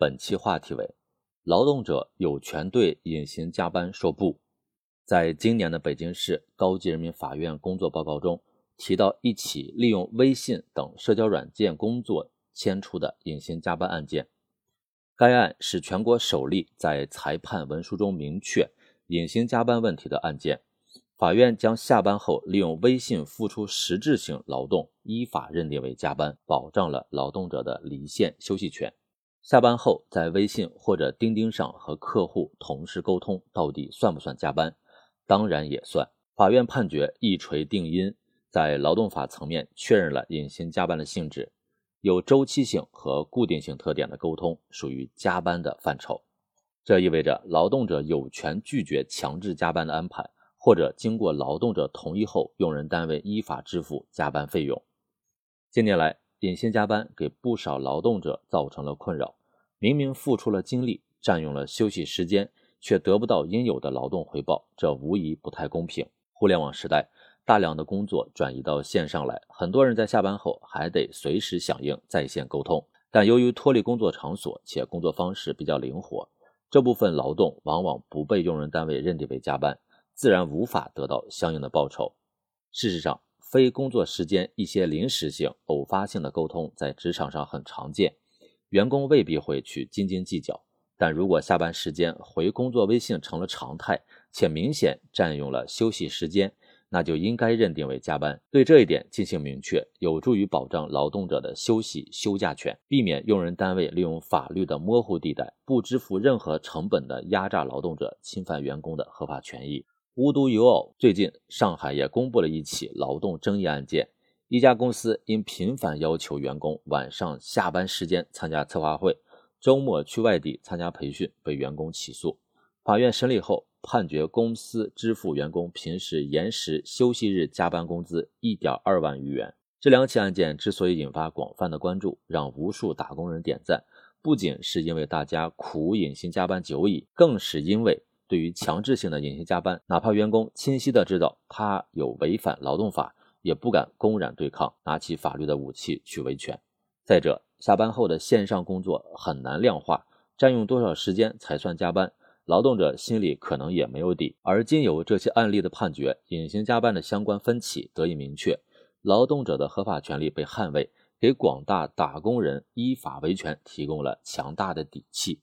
本期话题为：劳动者有权对隐形加班说不。在今年的北京市高级人民法院工作报告中提到一起利用微信等社交软件工作牵出的隐形加班案件。该案是全国首例在裁判文书中明确隐形加班问题的案件。法院将下班后利用微信付出实质性劳动依法认定为加班，保障了劳动者的离线休息权。下班后在微信或者钉钉上和客户、同事沟通，到底算不算加班？当然也算。法院判决一锤定音，在劳动法层面确认了隐形加班的性质，有周期性和固定性特点的沟通属于加班的范畴。这意味着劳动者有权拒绝强制加班的安排，或者经过劳动者同意后，用人单位依法支付加班费用。近年来，隐形加班给不少劳动者造成了困扰。明明付出了精力，占用了休息时间，却得不到应有的劳动回报，这无疑不太公平。互联网时代，大量的工作转移到线上来，很多人在下班后还得随时响应在线沟通。但由于脱离工作场所且工作方式比较灵活，这部分劳动往往不被用人单位认定为加班，自然无法得到相应的报酬。事实上，非工作时间一些临时性、偶发性的沟通在职场上很常见。员工未必会去斤斤计较，但如果下班时间回工作微信成了常态，且明显占用了休息时间，那就应该认定为加班。对这一点进行明确，有助于保障劳动者的休息休假权，避免用人单位利用法律的模糊地带，不支付任何成本的压榨劳动者，侵犯员工的合法权益。无独有偶，最近上海也公布了一起劳动争议案件。一家公司因频繁要求员工晚上下班时间参加策划会，周末去外地参加培训，被员工起诉。法院审理后判决公司支付员工平时延时休息日加班工资一点二万余元。这两起案件之所以引发广泛的关注，让无数打工人点赞，不仅是因为大家苦隐形加班久矣，更是因为对于强制性的隐形加班，哪怕员工清晰的知道他有违反劳动法。也不敢公然对抗，拿起法律的武器去维权。再者，下班后的线上工作很难量化，占用多少时间才算加班，劳动者心里可能也没有底。而今有这些案例的判决，隐形加班的相关分歧得以明确，劳动者的合法权利被捍卫，给广大打工人依法维权提供了强大的底气。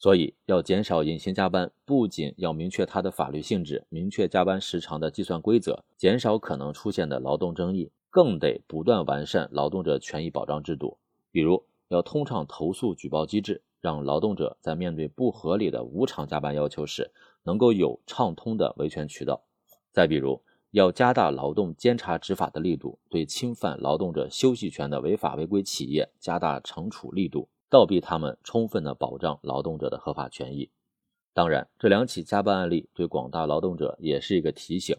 所以，要减少隐形加班，不仅要明确它的法律性质，明确加班时长的计算规则，减少可能出现的劳动争议，更得不断完善劳动者权益保障制度。比如，要通畅投诉举报机制，让劳动者在面对不合理的无偿加班要求时，能够有畅通的维权渠道。再比如，要加大劳动监察执法的力度，对侵犯劳动者休息权的违法违规企业加大惩处力度。倒逼他们充分的保障劳动者的合法权益。当然，这两起加班案例对广大劳动者也是一个提醒：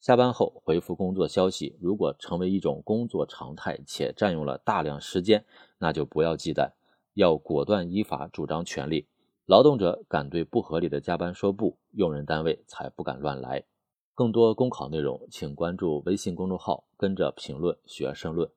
下班后回复工作消息，如果成为一种工作常态且占用了大量时间，那就不要忌惮，要果断依法主张权利。劳动者敢对不合理的加班说不，用人单位才不敢乱来。更多公考内容，请关注微信公众号，跟着评论学申论。